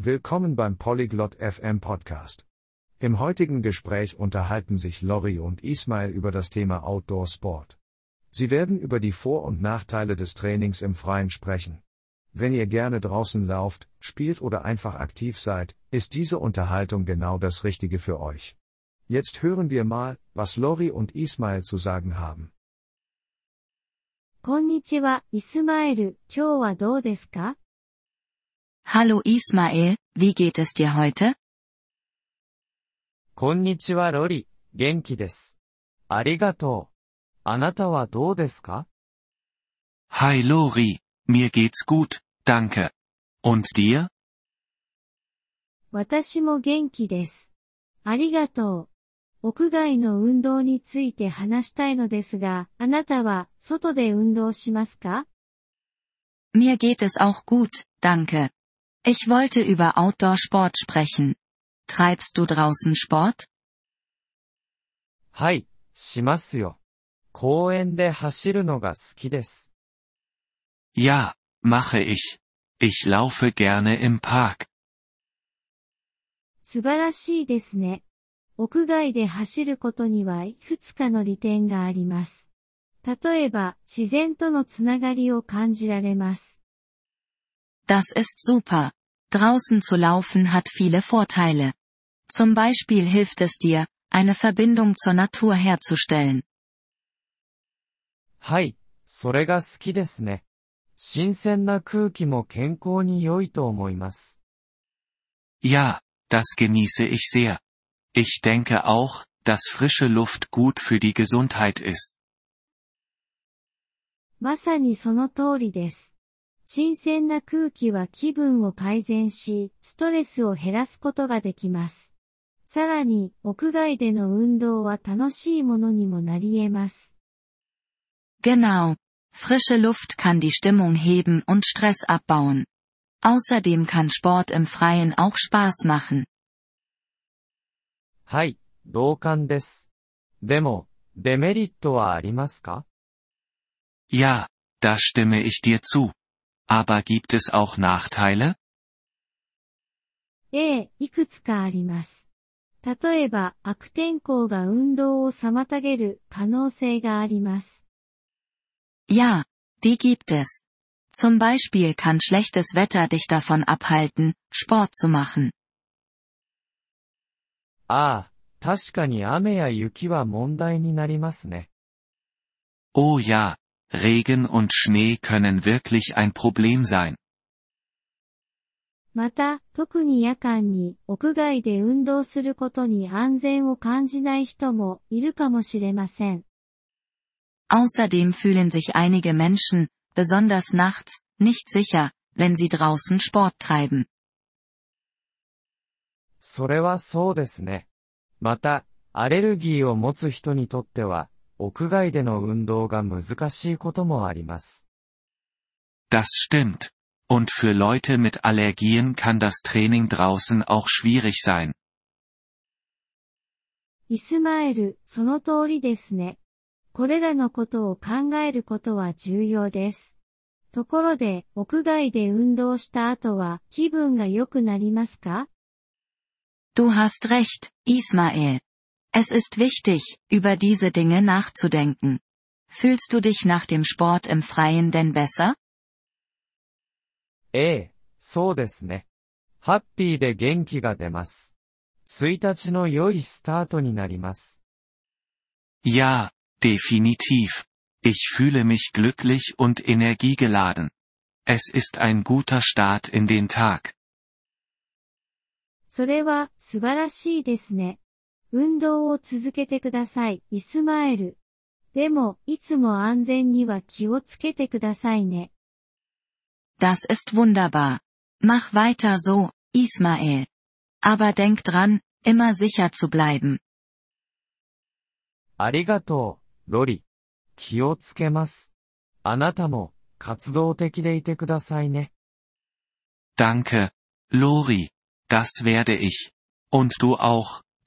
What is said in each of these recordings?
Willkommen beim Polyglot FM Podcast. Im heutigen Gespräch unterhalten sich Lori und Ismail über das Thema Outdoor Sport. Sie werden über die Vor- und Nachteile des Trainings im Freien sprechen. Wenn ihr gerne draußen lauft, spielt oder einfach aktiv seid, ist diese Unterhaltung genau das Richtige für euch. Jetzt hören wir mal, was Lori und Ismail zu sagen haben. こんにちは、イスマエル、今日はどうですか Hallo Ismael, wie geht es dir heute? こんにちはロリ、元気です。ありがとう。あなたはどうですか Hi Lori, mir geht's gut, danke. Und dir? 私も元気です。ありがとう。屋外の運動について話したいのですが、あなたは外で運動しますか Mir geht es auch gut, danke. Ich wollte über Outdoor-Sport sprechen. Treibst du draußen Sport? はい、しますよ。公園で走るのが好きです。 Ja, mache ich. Ich laufe gerne im Park. 素晴らしいですね。屋外で走ることにはいくつかの利点があります。例えば、自然とのつながりを感じられます。 Das ist super. Draußen zu laufen hat viele Vorteile. Zum Beispiel hilft es dir, eine Verbindung zur Natur herzustellen. はい、それが好きですね。新鮮な空気も健康に良いと思います。 Ja, das genieße ich sehr. Ich denke auch, dass frische Luft gut für die Gesundheit ist. まさにその通りです。 新鮮な空気は気分を改善し、ストレスを減らすことができます。さらに、屋外での運動は楽しいものにもなり得ます。Genau. Frische Luft kann die Stimmung heben und Stress abbauen. Außerdem kann Sport im Freien auch Spaß machen. はい、同感です。でも、デメリットはありますか Ja, da stimme ich dir zu. Aber gibt es auch Nachteile? ええ、いくつかあります。例えば、悪天候が運動を妨げる可能性があります。 Ja, die gibt es. Zum Beispiel kann schlechtes Wetter dich davon abhalten, Sport zu machen. ああ、確かに雨や雪は問題になりますね。 Oh ja, Regen und Schnee können wirklich ein Problem sein. また、特に夜間に屋外で運動することに安全を感じない人もいるかもしれません。 Außerdem fühlen sich einige Menschen, besonders nachts, nicht sicher, wenn sie draußen Sport treiben. それはそうですね。また、アレルギーを持つ人にとっては、 屋外での運動が難しいこともあります。Das stimmt. Und für Leute mit Allergien kann das Training draußen auch schwierig sein. イスマエル、その通りですね。これらのことを考えることは重要です。ところで、屋外で運動した後は気分が良くなりますか Du hast recht, Ismael. Es ist wichtig, über diese Dinge nachzudenken. Fühlst du dich nach dem Sport im Freien denn besser? ええ、そうですね。ハッピーで元気が出ます。1日の良いスタートになります。 Ja, definitiv. Ich fühle mich glücklich und energiegeladen. Es ist ein guter Start in den Tag. それは素晴らしいですね。 運動を続けてください、イスマエル。でも、いつも安全には気をつけてくださいね。Das ist wunderbar. Mach weiter so, Ismael. Aber denk dran, immer sicher zu bleiben. ありがとう、ロリ。気をつけます。あなたも、活動的でいてくださいね。Danke, Lori. Das werde ich. Und du auch,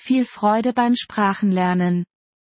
viel Freude beim Sprachenlernen.